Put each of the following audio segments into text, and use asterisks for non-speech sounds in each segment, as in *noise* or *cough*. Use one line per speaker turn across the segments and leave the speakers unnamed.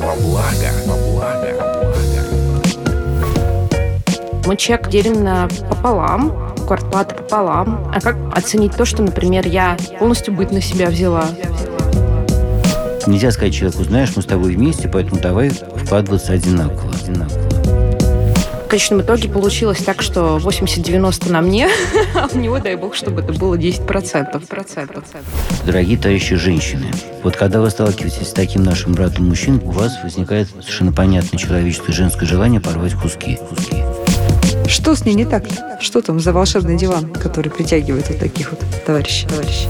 во благо, во благо.
Мы чек делим на пополам, квартплата пополам. А как оценить то, что, например, я полностью быть на себя взяла?
Нельзя сказать человеку, знаешь, мы с тобой вместе, поэтому давай вкладываться одинаково. одинаково.
В конечном итоге получилось так, что 80-90 на мне, *laughs* а у него, дай бог, чтобы это было 10%. процентов.
Дорогие товарищи женщины, вот когда вы сталкиваетесь с таким нашим братом мужчин, у вас возникает совершенно понятное человеческое женское желание порвать куски. куски.
Что с ней не так? Что там за волшебный диван, который притягивает вот таких вот товарищей? товарищей?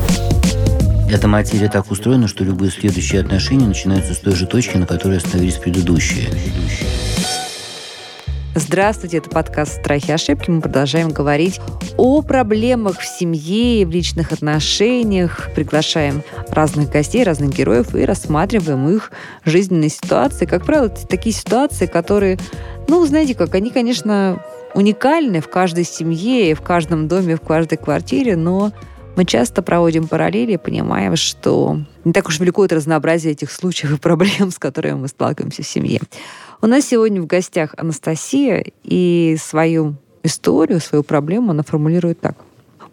Эта материя так устроена, что любые следующие отношения начинаются с той же точки, на которой остановились предыдущие.
Здравствуйте, это подкаст «Страхи и ошибки». Мы продолжаем говорить о проблемах в семье в личных отношениях. Приглашаем разных гостей, разных героев и рассматриваем их жизненные ситуации. Как правило, такие ситуации, которые, ну, знаете как, они, конечно, уникальны в каждой семье, в каждом доме, в каждой квартире, но мы часто проводим параллели понимаем, что не так уж велико это разнообразие этих случаев и проблем, с которыми мы сталкиваемся в семье. У нас сегодня в гостях Анастасия, и свою историю, свою проблему она формулирует так.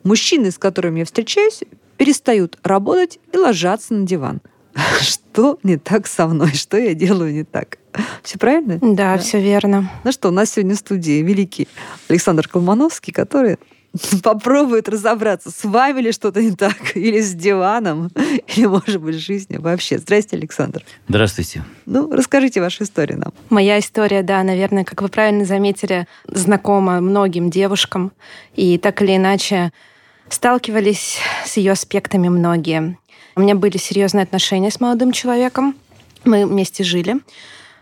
Мужчины, с которыми я встречаюсь, перестают работать и ложатся на диван. *laughs* Что не так со мной? Что я делаю не так? Все правильно?
Да, да, все верно.
Ну что, у нас сегодня в студии великий Александр Колмановский, который *laughs* попробует разобраться, с вами ли что-то не так, *laughs* или с диваном, *laughs* или, может быть, с жизнью вообще. Здрасте, Александр.
Здравствуйте.
Ну, расскажите вашу историю нам.
Моя история, да, наверное, как вы правильно заметили, знакома многим девушкам, и так или иначе сталкивались с ее аспектами многие. У меня были серьезные отношения с молодым человеком. Мы вместе жили.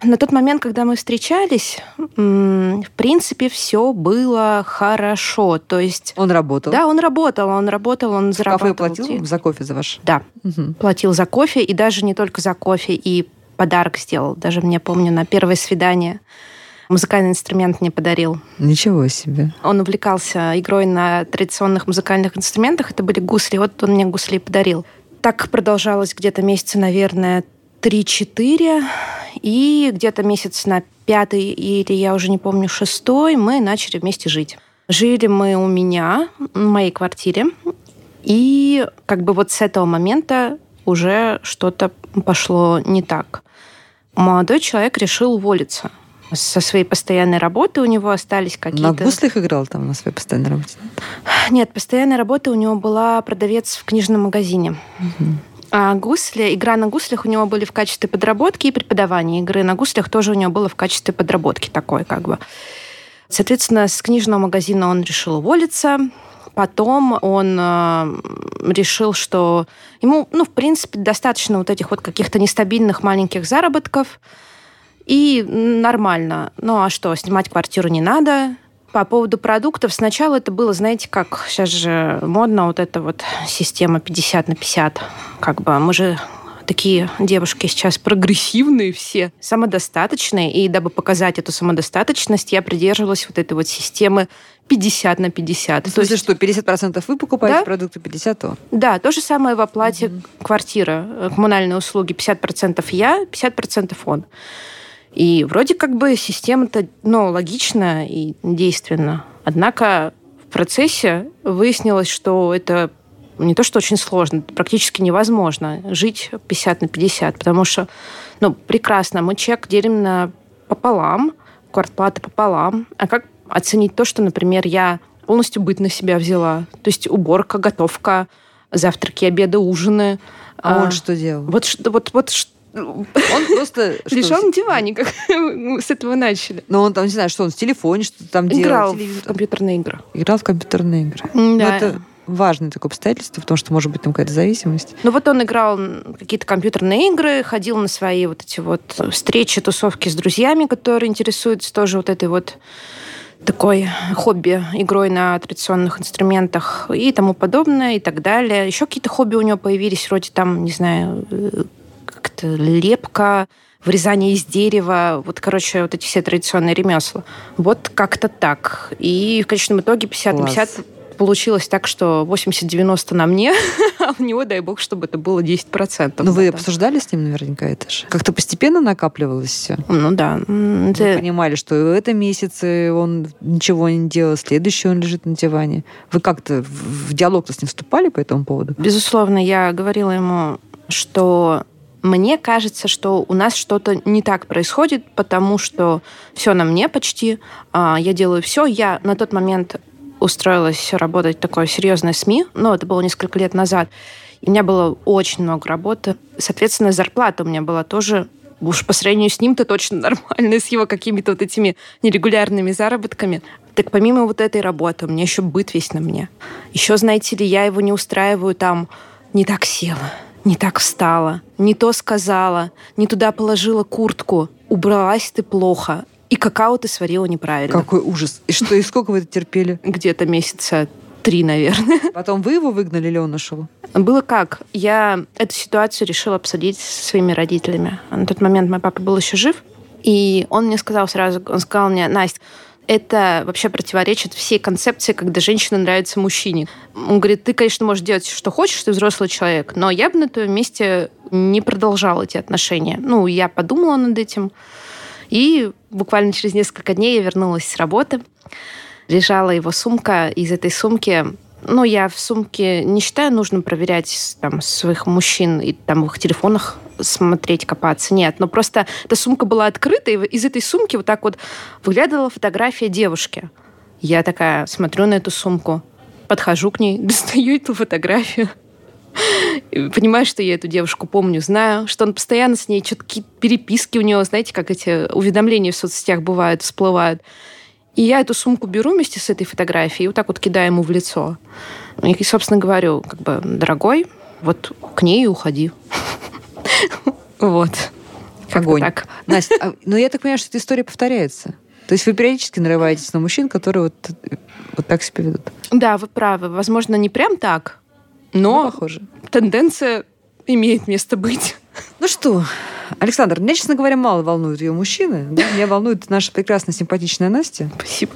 На тот момент, когда мы встречались, в принципе, все было хорошо. То есть...
Он работал?
Да, он работал. Он работал, он
в
зарабатывал.
кафе платил за кофе за ваш?
Да. Угу. Платил за кофе, и даже не только за кофе, и подарок сделал. Даже мне помню, на первое свидание музыкальный инструмент мне подарил.
Ничего себе.
Он увлекался игрой на традиционных музыкальных инструментах. Это были гусли. Вот он мне гусли подарил. Так продолжалось где-то месяца, наверное, 3-4, и где-то месяц на пятый, или я уже не помню, шестой, мы начали вместе жить. Жили мы у меня, в моей квартире, и как бы вот с этого момента уже что-то пошло не так. Молодой человек решил уволиться со своей постоянной работы у него остались какие-то...
На гуслях играл там на своей постоянной работе?
Нет, постоянная работа у него была продавец в книжном магазине. Угу. А гусли, игра на гуслях у него были в качестве подработки и преподавания игры на гуслях тоже у него было в качестве подработки такой как бы. Соответственно, с книжного магазина он решил уволиться. Потом он э, решил, что ему, ну, в принципе, достаточно вот этих вот каких-то нестабильных маленьких заработков. И нормально. Ну а что, снимать квартиру не надо, по поводу продуктов. Сначала это было, знаете, как сейчас же модно вот эта вот система 50 на 50. Как бы мы же такие девушки сейчас прогрессивные все, самодостаточные. И дабы показать эту самодостаточность, я придерживалась вот этой вот системы 50 на 50.
В смысле, то есть, что 50% вы покупаете да? продукты, 50% он?
Да, то же самое в оплате mm-hmm. квартира, э, коммунальные услуги. 50% я, 50% он. И вроде как бы система-то ну, логична и действенна. Однако в процессе выяснилось, что это не то, что очень сложно, практически невозможно жить 50 на 50, потому что, ну, прекрасно, мы чек делим на пополам, квартплата пополам, а как оценить то, что, например, я полностью быть на себя взяла? То есть уборка, готовка, завтраки, обеды, ужины.
А, а он что делал?
Вот, вот, вот
он просто... *laughs*
Лежал на диване, как с этого начали.
Но он там, не знаю, что он в телефоне что-то там
делал.
Играл
в компьютерные игры.
Играл в компьютерные игры.
Да.
это важное такое обстоятельство, потому что может быть там какая-то зависимость.
Ну вот он играл какие-то компьютерные игры, ходил на свои вот эти вот встречи, тусовки с друзьями, которые интересуются тоже вот этой вот такой хобби игрой на традиционных инструментах и тому подобное и так далее. Еще какие-то хобби у него появились, вроде там, не знаю, э, как-то лепка, вырезание из дерева, вот, короче, вот эти все традиционные ремесла. Вот как-то так. И в конечном итоге 50 на 50 получилось так, что 80-90 на мне, *laughs* а у него, дай бог, чтобы это было 10%.
Ну, вы обсуждали с ним наверняка это же? Как-то постепенно накапливалось все?
Ну да.
Вы понимали, что в этом месяце он ничего не делал, следующий он лежит на диване. Вы как-то в диалог-то с ним вступали по этому поводу?
Безусловно, я говорила ему, что мне кажется, что у нас что-то не так происходит, потому что все на мне почти. А, я делаю все. Я на тот момент устроилась работать в такое серьезное СМИ, но это было несколько лет назад. И у меня было очень много работы. Соответственно, зарплата у меня была тоже уж по сравнению с ним-то точно *laughs* нормальная, с его какими-то вот этими нерегулярными заработками. Так помимо вот этой работы, у меня еще быт весь на мне. Еще, знаете ли, я его не устраиваю там, не так села, не так встала, не то сказала, не туда положила куртку, убралась ты плохо, и какао ты сварила неправильно.
Какой ужас. И что, и сколько вы это терпели?
Где-то месяца три, наверное. *laughs*
Потом вы его выгнали или он ушел?
Было как? Я эту ситуацию решила обсудить со своими родителями. На тот момент мой папа был еще жив, и он мне сказал сразу, он сказал мне, Настя, это вообще противоречит всей концепции, когда женщина нравится мужчине. Он говорит, ты, конечно, можешь делать, что хочешь, ты взрослый человек, но я бы на твоем месте не продолжала эти отношения. Ну, я подумала над этим, и буквально через несколько дней я вернулась с работы. Лежала его сумка, из этой сумки ну, я в сумке не считаю нужным проверять там своих мужчин и там в их телефонах смотреть, копаться. Нет, но просто эта сумка была открыта, и из этой сумки вот так вот выглядывала фотография девушки. Я такая смотрю на эту сумку, подхожу к ней, *laughs* достаю эту фотографию. Понимаю, что я эту девушку помню, знаю, что он постоянно с ней, что-то какие-то переписки у него, знаете, как эти уведомления в соцсетях бывают, всплывают. И я эту сумку беру вместе с этой фотографией и вот так вот кидаю ему в лицо. И, собственно, говорю, как бы, дорогой, вот к ней и уходи. *laughs* Вот.
Огонь. Так. Настя, а, ну я так понимаю, что эта история повторяется. То есть вы периодически нарываетесь на мужчин, которые вот, вот так себя ведут.
Да, вы правы. Возможно, не прям так, но ну, похоже. тенденция имеет место быть.
Ну что, Александр, меня, честно говоря, мало волнуют ее мужчины. Да? Меня волнует наша прекрасная, симпатичная Настя.
Спасибо.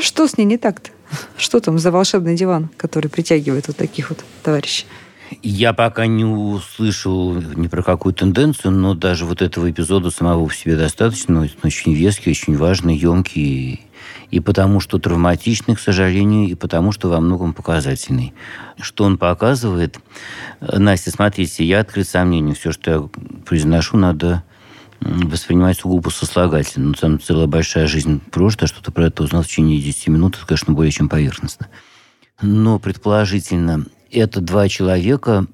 Что с ней не так-то? Что там за волшебный диван, который притягивает вот таких вот товарищей?
Я пока не услышал ни про какую тенденцию, но даже вот этого эпизода самого в себе достаточно. Он очень веский, очень важный, емкий и потому что травматичный, к сожалению, и потому что во многом показательный. Что он показывает? Настя, смотрите, я открыт сомнению. Все, что я произношу, надо воспринимать сугубо сослагательно. Ну, там целая большая жизнь прожита, что-то про это узнал в течение 10 минут, это, конечно, более чем поверхностно. Но, предположительно, это два человека,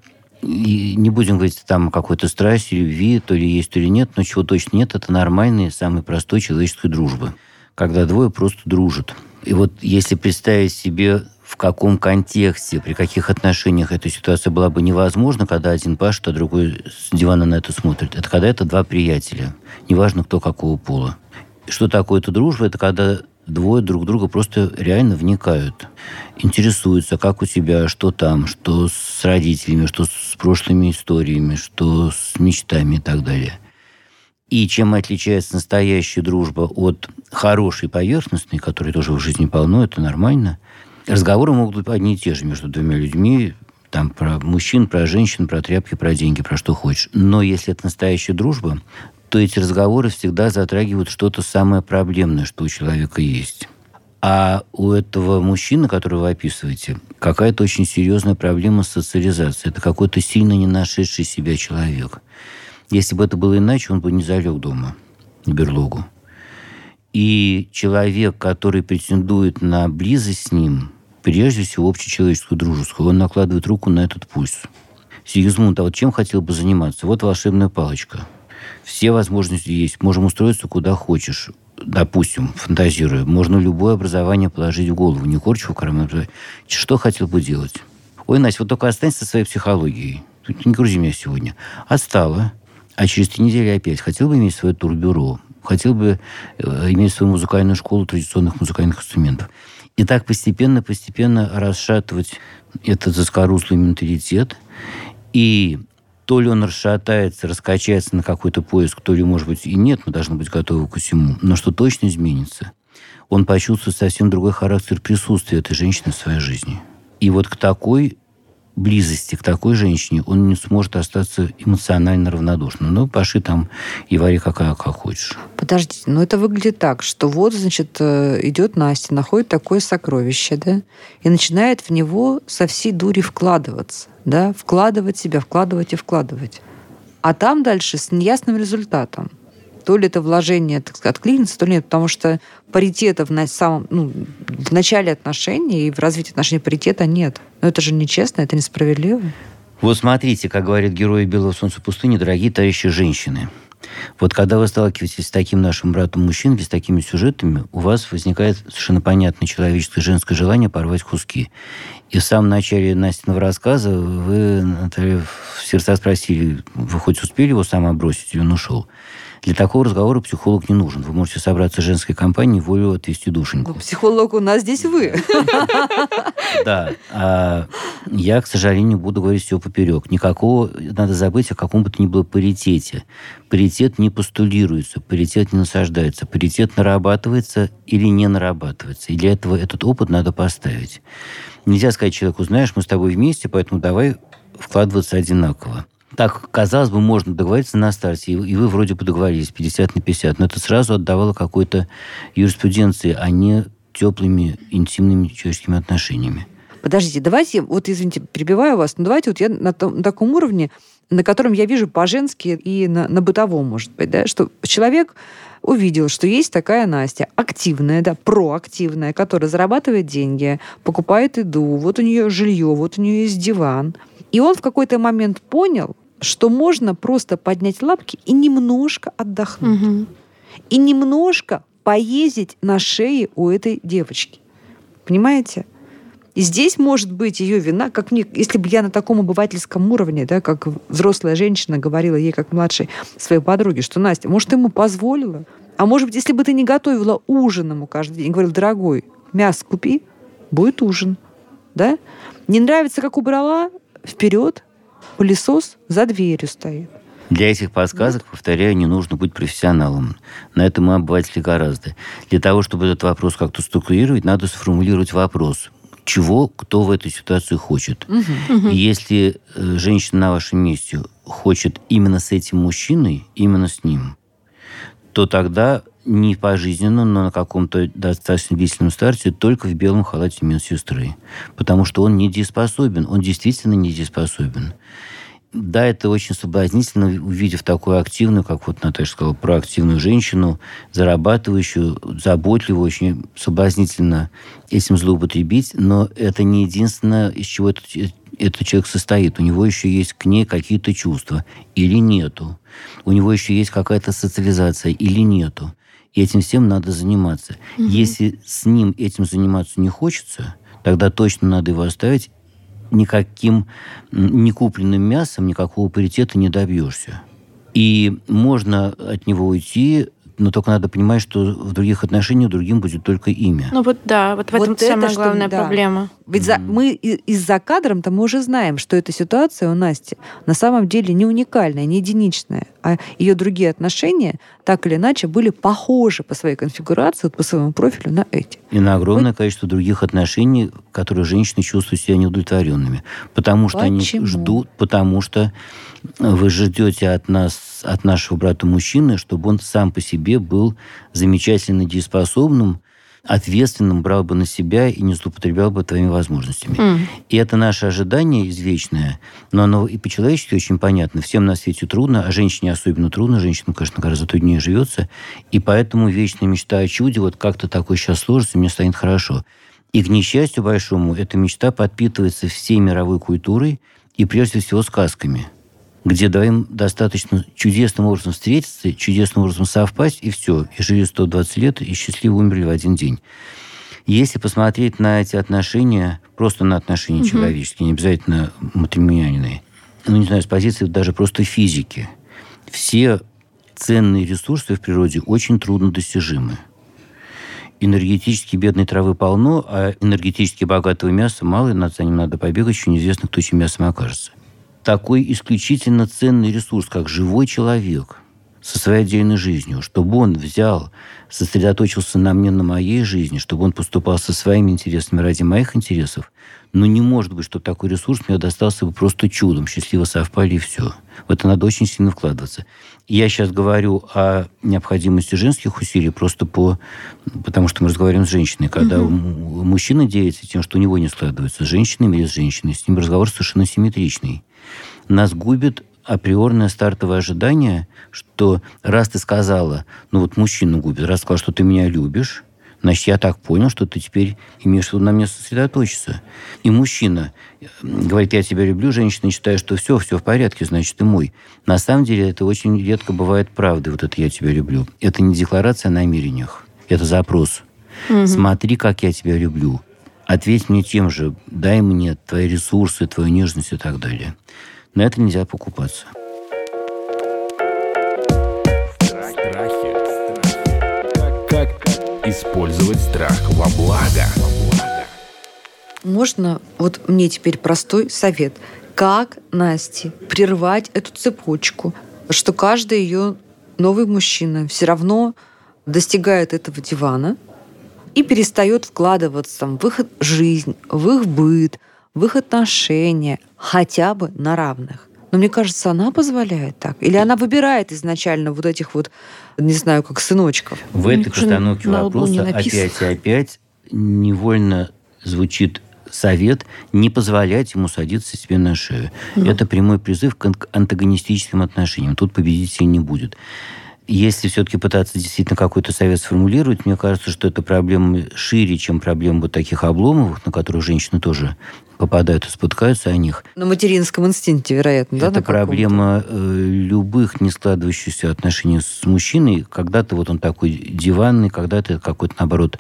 и не будем говорить там о какой-то страсти, любви, то ли есть, то ли нет, но чего точно нет, это нормальная, самая простой человеческая дружба когда двое просто дружат. И вот если представить себе, в каком контексте, при каких отношениях эта ситуация была бы невозможна, когда один пашет, а другой с дивана на это смотрит. Это когда это два приятеля, неважно кто какого пола. Что такое эта дружба? Это когда двое друг друга просто реально вникают, интересуются, как у тебя, что там, что с родителями, что с прошлыми историями, что с мечтами и так далее. И чем отличается настоящая дружба от хорошей поверхностной, которой тоже в жизни полно, это нормально. Разговоры могут быть одни и те же между двумя людьми, там про мужчин, про женщин, про тряпки, про деньги, про что хочешь. Но если это настоящая дружба, то эти разговоры всегда затрагивают что-то самое проблемное, что у человека есть. А у этого мужчины, которого вы описываете, какая-то очень серьезная проблема с социализацией. Это какой-то сильно не нашедший себя человек. Если бы это было иначе, он бы не залег дома, в берлогу. И человек, который претендует на близость с ним, прежде всего общечеловеческую дружескую, он накладывает руку на этот пульс. Сигизмунд, а вот чем хотел бы заниматься? Вот волшебная палочка. Все возможности есть. Можем устроиться куда хочешь. Допустим, фантазируя. Можно любое образование положить в голову. Не корчу в карман. Что хотел бы делать? Ой, Настя, вот только останься со своей психологией. Не грузи меня сегодня. Отстала. А через три недели опять хотел бы иметь свое турбюро, хотел бы э, иметь свою музыкальную школу традиционных музыкальных инструментов. И так постепенно-постепенно расшатывать этот заскорузлый менталитет. И то ли он расшатается, раскачается на какой-то поиск, то ли, может быть, и нет, мы должны быть готовы к всему. Но что точно изменится, он почувствует совсем другой характер присутствия этой женщины в своей жизни. И вот к такой близости к такой женщине он не сможет остаться эмоционально равнодушным. Ну, пошли там и вари какая как хочешь.
Подождите, ну это выглядит так, что вот, значит, э, идет Настя, находит такое сокровище, да, и начинает в него со всей дури вкладываться, да, вкладывать себя, вкладывать и вкладывать. А там дальше с неясным результатом то ли это вложение, так сказать, откликнется, то ли нет, потому что паритета в, самом, ну, в начале отношений и в развитии отношений паритета нет. Но это же нечестно, это несправедливо.
Вот смотрите, как говорит герой «Белого солнца пустыни», дорогие товарищи женщины. Вот когда вы сталкиваетесь с таким нашим братом-мужчиной, с такими сюжетами, у вас возникает совершенно понятное человеческое женское желание порвать куски. И в самом начале Настиного рассказа вы, Наталья, в сердца спросили, вы хоть успели его сама бросить, и он ушел. Для такого разговора психолог не нужен. Вы можете собраться в женской компании, волю отвести душеньку.
Ну, психолог у нас здесь вы.
Да. А я, к сожалению, буду говорить все поперек. Никакого, надо забыть о каком бы то ни было паритете. Паритет не постулируется, паритет не насаждается. Паритет нарабатывается или не нарабатывается. И для этого этот опыт надо поставить. Нельзя сказать человеку, знаешь, мы с тобой вместе, поэтому давай вкладываться одинаково так, казалось бы, можно договориться на старте, и вы вроде бы договорились 50 на 50, но это сразу отдавало какой-то юриспруденции, а не теплыми, интимными человеческими отношениями.
Подождите, давайте, вот извините, перебиваю вас, но давайте вот я на, том, на таком уровне, на котором я вижу по-женски и на, на бытовом, может быть, да, что человек увидел, что есть такая Настя, активная, да, проактивная, которая зарабатывает деньги, покупает еду, вот у нее жилье, вот у нее есть диван. И он в какой-то момент понял, что можно просто поднять лапки и немножко отдохнуть. Угу. И немножко поездить на шее у этой девочки. Понимаете? И здесь может быть ее вина, как мне, если бы я на таком обывательском уровне, да, как взрослая женщина говорила ей, как младшей своей подруге, что Настя, может, ты ему позволила? А может быть, если бы ты не готовила ужин ему каждый день, говорил, дорогой, мясо купи, будет ужин. Да? Не нравится, как убрала? Вперед, пылесос за дверью стоит.
Для этих подсказок, вот. повторяю, не нужно быть профессионалом. На это мы обыватели гораздо. Для того, чтобы этот вопрос как-то структурировать, надо сформулировать вопрос. Чего кто в этой ситуации хочет. Угу. Если э, женщина на вашем месте хочет именно с этим мужчиной, именно с ним, то тогда не пожизненно, но на каком-то достаточно длительном старте только в белом халате медсестры. Потому что он недееспособен. Он действительно недееспособен. Да, это очень соблазнительно, увидев такую активную, как вот Наташа сказала, проактивную женщину, зарабатывающую, заботливую, очень соблазнительно этим злоупотребить, но это не единственное, из чего этот, этот человек состоит. У него еще есть к ней какие-то чувства или нету. У него еще есть какая-то социализация или нету. И этим всем надо заниматься. Угу. Если с ним этим заниматься не хочется, тогда точно надо его оставить. Никаким не купленным мясом никакого паритета не добьешься. И можно от него уйти, но только надо понимать, что в других отношениях другим будет только имя.
Ну вот да, вот в этом вот самая это, главная что, проблема.
Ведь mm. за, мы из-за кадром-то мы уже знаем, что эта ситуация у Насти на самом деле не уникальная, не единичная, а ее другие отношения так или иначе были похожи по своей конфигурации, по своему профилю на эти.
И на огромное вот. количество других отношений, которые женщины чувствуют себя неудовлетворенными. Потому что Почему? они ждут, потому что вы ждете от нас, от нашего брата мужчины, чтобы он сам по себе был замечательно дееспособным, ответственным, брал бы на себя и не злоупотреблял бы твоими возможностями. Mm. И это наше ожидание извечное, но оно и по-человечески очень понятно. Всем на свете трудно, а женщине особенно трудно. Женщина, конечно, гораздо труднее живется. И поэтому вечная мечта о чуде, вот как-то такое сейчас сложится, мне станет хорошо. И к несчастью большому, эта мечта подпитывается всей мировой культурой и прежде всего сказками – где двоим достаточно чудесным образом встретиться, чудесным образом совпасть, и все. И жили 120 лет, и счастливо умерли в один день. Если посмотреть на эти отношения, просто на отношения угу. человеческие, не обязательно матримониальные, ну, не знаю, с позиции даже просто физики, все ценные ресурсы в природе очень трудно достижимы. Энергетически бедной травы полно, а энергетически богатого мяса мало, и за ним надо побегать, еще неизвестно, кто чем мясом окажется такой исключительно ценный ресурс, как живой человек, со своей отдельной жизнью, чтобы он взял, сосредоточился на мне, на моей жизни, чтобы он поступал со своими интересами ради моих интересов, но не может быть, что такой ресурс мне достался бы просто чудом, счастливо совпали и все. В это надо очень сильно вкладываться. Я сейчас говорю о необходимости женских усилий просто по, потому что мы разговариваем с женщиной. Когда угу. мужчина делится тем, что у него не складывается с женщиной или с женщиной, с ним разговор совершенно симметричный. Нас губит априорное стартовое ожидание, что раз ты сказала, ну вот мужчину губит, раз сказал, что ты меня любишь, значит, я так понял, что ты теперь имеешь на мне сосредоточиться. И мужчина говорит, я тебя люблю, женщина считает, что все, все в порядке, значит, ты мой. На самом деле это очень редко бывает правдой, вот это я тебя люблю. Это не декларация о намерениях, это запрос. Угу. Смотри, как я тебя люблю. Ответь мне тем же, дай мне твои ресурсы, твою нежность и так далее. На это нельзя покупаться.
Страхи. Как использовать страх во благо?
Можно вот мне теперь простой совет. Как Насте прервать эту цепочку, что каждый ее новый мужчина все равно достигает этого дивана и перестает вкладываться в их жизнь, в их быт, в их отношения хотя бы на равных. Но мне кажется, она позволяет так. Или она выбирает изначально вот этих вот, не знаю, как сыночков.
В этой постановке вопроса опять и опять невольно звучит совет не позволять ему садиться себе на шею. Mm. Это прямой призыв к антагонистическим отношениям. Тут победителей не будет. Если все-таки пытаться действительно какой-то совет сформулировать, мне кажется, что эта проблема шире, чем проблема вот таких обломов, на которых женщины тоже попадают и спускаются о них.
На материнском инстинкте, вероятно,
да? Это проблема э, любых не складывающихся отношений с мужчиной. Когда-то вот он такой диванный, когда-то какой-то, наоборот,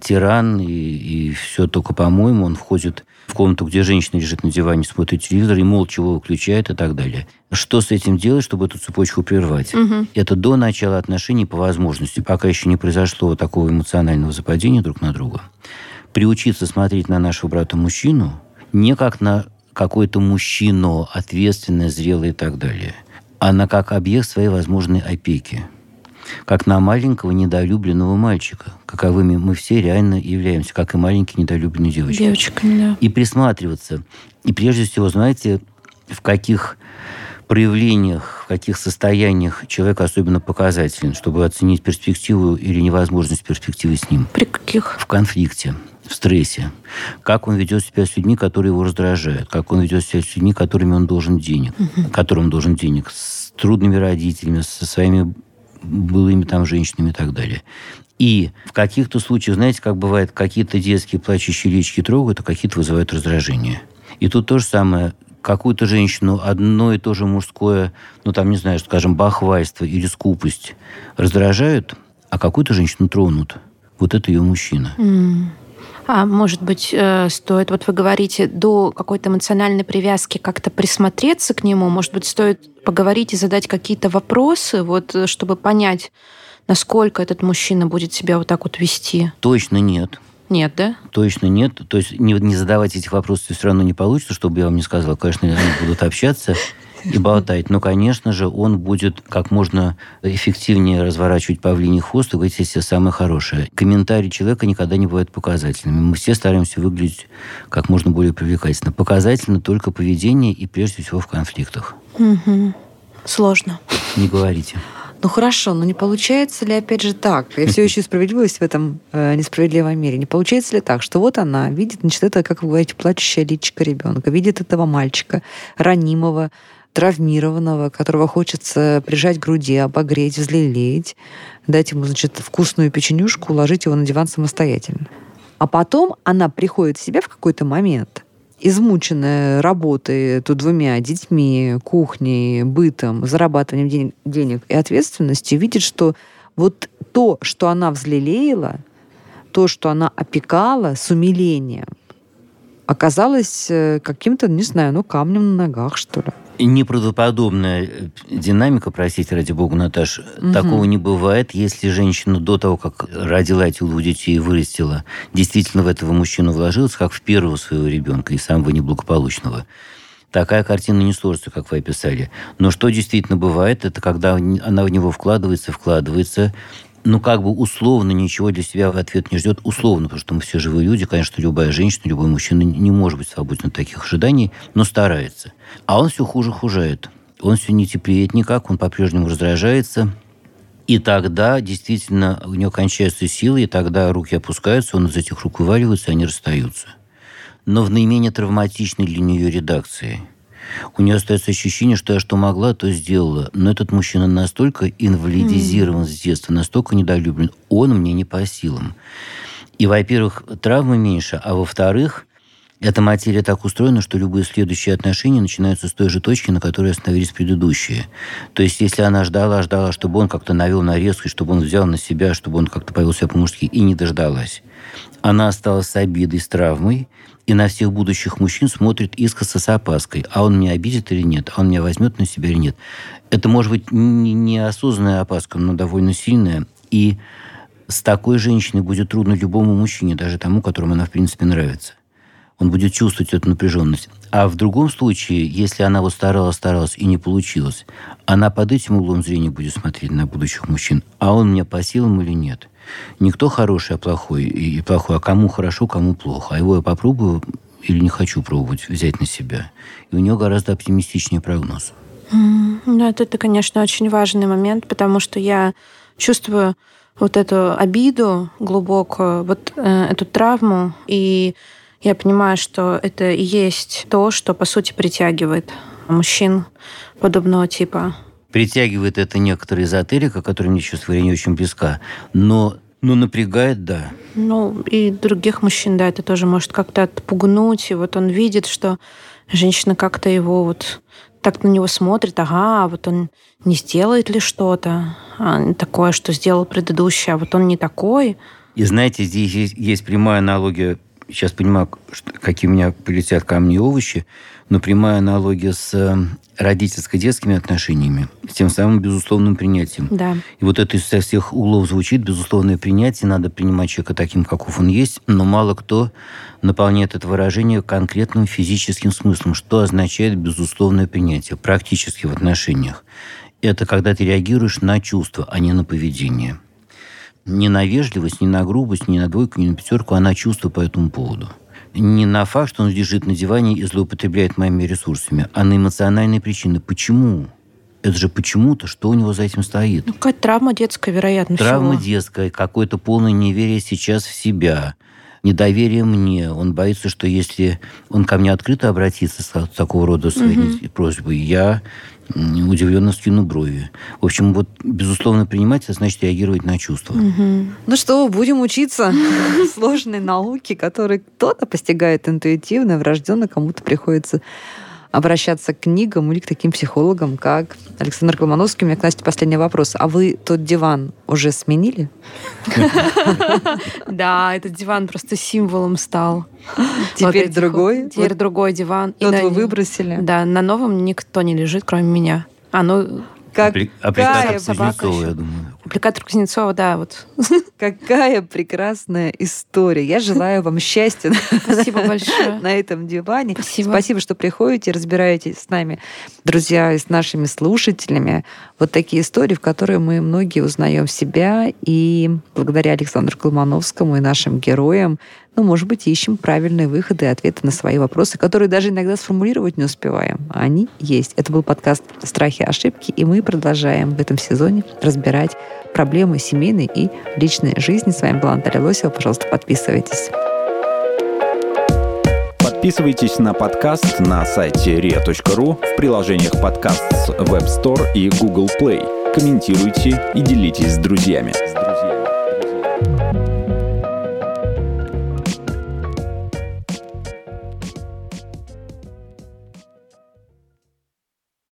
тиран, и, и все только по-моему. Он входит в комнату, где женщина лежит на диване, смотрит телевизор и молча его выключает и так далее. Что с этим делать, чтобы эту цепочку прервать? Угу. Это до начала отношений по возможности, пока еще не произошло такого эмоционального западения друг на друга. Приучиться смотреть на нашего брата-мужчину не как на какой-то мужчину, ответственный, зрелый и так далее, а на как объект своей возможной опеки как на маленького недолюбленного мальчика, каковыми мы все реально являемся, как и маленькие недолюбленные девочки.
Девочками, да.
И присматриваться. И прежде всего, знаете, в каких проявлениях, в каких состояниях человек особенно показателен, чтобы оценить перспективу или невозможность перспективы с ним.
При каких?
В конфликте, в стрессе. Как он ведет себя с людьми, которые его раздражают. Как он ведет себя с людьми, которыми он должен денег. Угу. Которым он должен денег. С трудными родителями, со своими былыми там женщинами и так далее. И в каких-то случаях, знаете, как бывает, какие-то детские плачущие лички трогают, а какие-то вызывают раздражение. И тут то же самое. Какую-то женщину одно и то же мужское, ну там, не знаю, скажем, бахвальство или скупость раздражают, а какую-то женщину тронут. Вот это ее мужчина.
Mm. А может быть, э, стоит, вот вы говорите, до какой-то эмоциональной привязки как-то присмотреться к нему, может быть, стоит поговорить и задать какие-то вопросы, вот, э, чтобы понять, насколько этот мужчина будет себя вот так вот вести?
Точно нет.
Нет, да?
Точно нет. То есть не, не задавать этих вопросов все равно не получится, чтобы я вам не сказал. Конечно, они будут общаться и болтать. Но, конечно же, он будет как можно эффективнее разворачивать павлиний хвост и говорить все самое хорошее. Комментарии человека никогда не бывают показательными. Мы все стараемся выглядеть как можно более привлекательно. Показательно только поведение и прежде всего в конфликтах.
Угу. Сложно.
Не говорите.
Ну хорошо, но не получается ли опять же так? Я все еще справедливость в этом э, несправедливом мире. Не получается ли так, что вот она видит, значит, это, как вы говорите, плачущая личика ребенка, видит этого мальчика, ранимого, травмированного, которого хочется прижать к груди, обогреть, взлелеять, дать ему, значит, вкусную печенюшку, уложить его на диван самостоятельно. А потом она приходит в себя в какой-то момент, измученная работой, тут двумя детьми, кухней, бытом, зарабатыванием денег, денег и ответственностью, видит, что вот то, что она взлелеяла, то, что она опекала с умилением, оказалось э, каким-то, не знаю, ну, камнем на ногах, что ли
неправдоподобная э, динамика, простите, ради бога, Наташ. Угу. Такого не бывает, если женщина до того, как родила эти двух детей и вырастила, действительно в этого мужчину вложилась, как в первого своего ребенка и самого неблагополучного. такая картина не сложится, как вы описали. Но что действительно бывает, это когда она в него вкладывается, вкладывается, ну, как бы условно ничего для себя в ответ не ждет. Условно, потому что мы все живые люди. Конечно, любая женщина, любой мужчина не может быть свободен от таких ожиданий, но старается. А он все хуже хужает. Он все не теплеет никак, он по-прежнему раздражается. И тогда действительно у него кончаются силы, и тогда руки опускаются, он из этих рук вываливается, и они расстаются. Но в наименее травматичной для нее редакции – у нее остается ощущение, что я что могла, то сделала. Но этот мужчина настолько инвалидизирован mm. с детства, настолько недолюблен, он мне не по силам. И, во-первых, травмы меньше, а во-вторых, эта материя так устроена, что любые следующие отношения начинаются с той же точки, на которой остановились предыдущие. То есть, если она ждала, ждала, чтобы он как-то навел на резкость, чтобы он взял на себя, чтобы он как-то повел себя по-мужски, и не дождалась. Она осталась с обидой, с травмой, и на всех будущих мужчин смотрит искоса с опаской. А он меня обидит или нет? А он меня возьмет на себя или нет? Это может быть неосознанная опаска, но довольно сильная. И с такой женщиной будет трудно любому мужчине, даже тому, которому она, в принципе, нравится. Он будет чувствовать эту напряженность. А в другом случае, если она вот старалась, старалась и не получилось, она под этим углом зрения будет смотреть на будущих мужчин. А он мне по силам или нет? Никто хороший, а плохой. И плохой. А кому хорошо, кому плохо. А его я попробую или не хочу пробовать взять на себя. И у него гораздо оптимистичнее прогноз.
Ну, это, это, конечно, очень важный момент, потому что я чувствую вот эту обиду глубокую, вот э, эту травму, и я понимаю, что это и есть то, что, по сути, притягивает мужчин подобного типа
притягивает это некоторая эзотерика, которая мне, чувство не очень близка. Но ну, напрягает, да.
Ну, и других мужчин, да, это тоже может как-то отпугнуть. И вот он видит, что женщина как-то его вот так на него смотрит, ага, а вот он не сделает ли что-то а, такое, что сделал предыдущий, а вот он не такой.
И знаете, здесь есть, есть прямая аналогия, сейчас понимаю, какие у меня полетят камни и овощи, но прямая аналогия с э, родительско-детскими отношениями, с тем самым безусловным принятием.
Да.
И вот это со всех углов звучит, безусловное принятие, надо принимать человека таким, каков он есть, но мало кто наполняет это выражение конкретным физическим смыслом, что означает безусловное принятие практически в отношениях. Это когда ты реагируешь на чувства, а не на поведение. Не на вежливость, не на грубость, не на двойку, не на пятерку, а на чувства по этому поводу не на факт, что он лежит на диване и злоупотребляет моими ресурсами, а на эмоциональные причины. Почему? Это же почему-то, что у него за этим стоит?
Ну, какая травма детская, вероятно,
Травма
всего.
детская, какое-то полное неверие сейчас в себя, недоверие мне. Он боится, что если он ко мне открыто обратится с такого рода своей угу. просьбой, я удивленно скину брови. В общем, вот, безусловно, принимать, это значит реагировать на чувства.
Угу. Ну что, будем учиться *laughs* сложной науке, которой кто-то постигает интуитивно, врожденно, кому-то приходится обращаться к книгам или к таким психологам, как Александр Колмановский. У меня к Насте последний вопрос. А вы тот диван уже сменили?
Да, этот диван просто символом стал.
Теперь другой?
Теперь другой диван.
Тот вы выбросили?
Да, на новом никто не лежит, кроме меня. А, ну,
как Аппликатор Кузнецова, я думаю.
Аппликатор Кузнецова, да, вот. *laughs*
Какая прекрасная история. Я желаю вам счастья
Спасибо *laughs* большое.
на этом диване.
Спасибо.
Спасибо, что приходите, разбираетесь с нами, друзья, и с нашими слушателями. Вот такие истории, в которые мы многие узнаем себя. И благодаря Александру Колмановскому и нашим героям ну, может быть, ищем правильные выходы и ответы на свои вопросы, которые даже иногда сформулировать не успеваем. А они есть. Это был подкаст «Страхи и ошибки», и мы продолжаем в этом сезоне разбирать проблемы семейной и личной жизни. С вами была Наталья Лосева. Пожалуйста, подписывайтесь.
Подписывайтесь на подкаст на сайте ria.ru в приложениях подкаст с Web Store и Google Play. Комментируйте и делитесь с друзьями.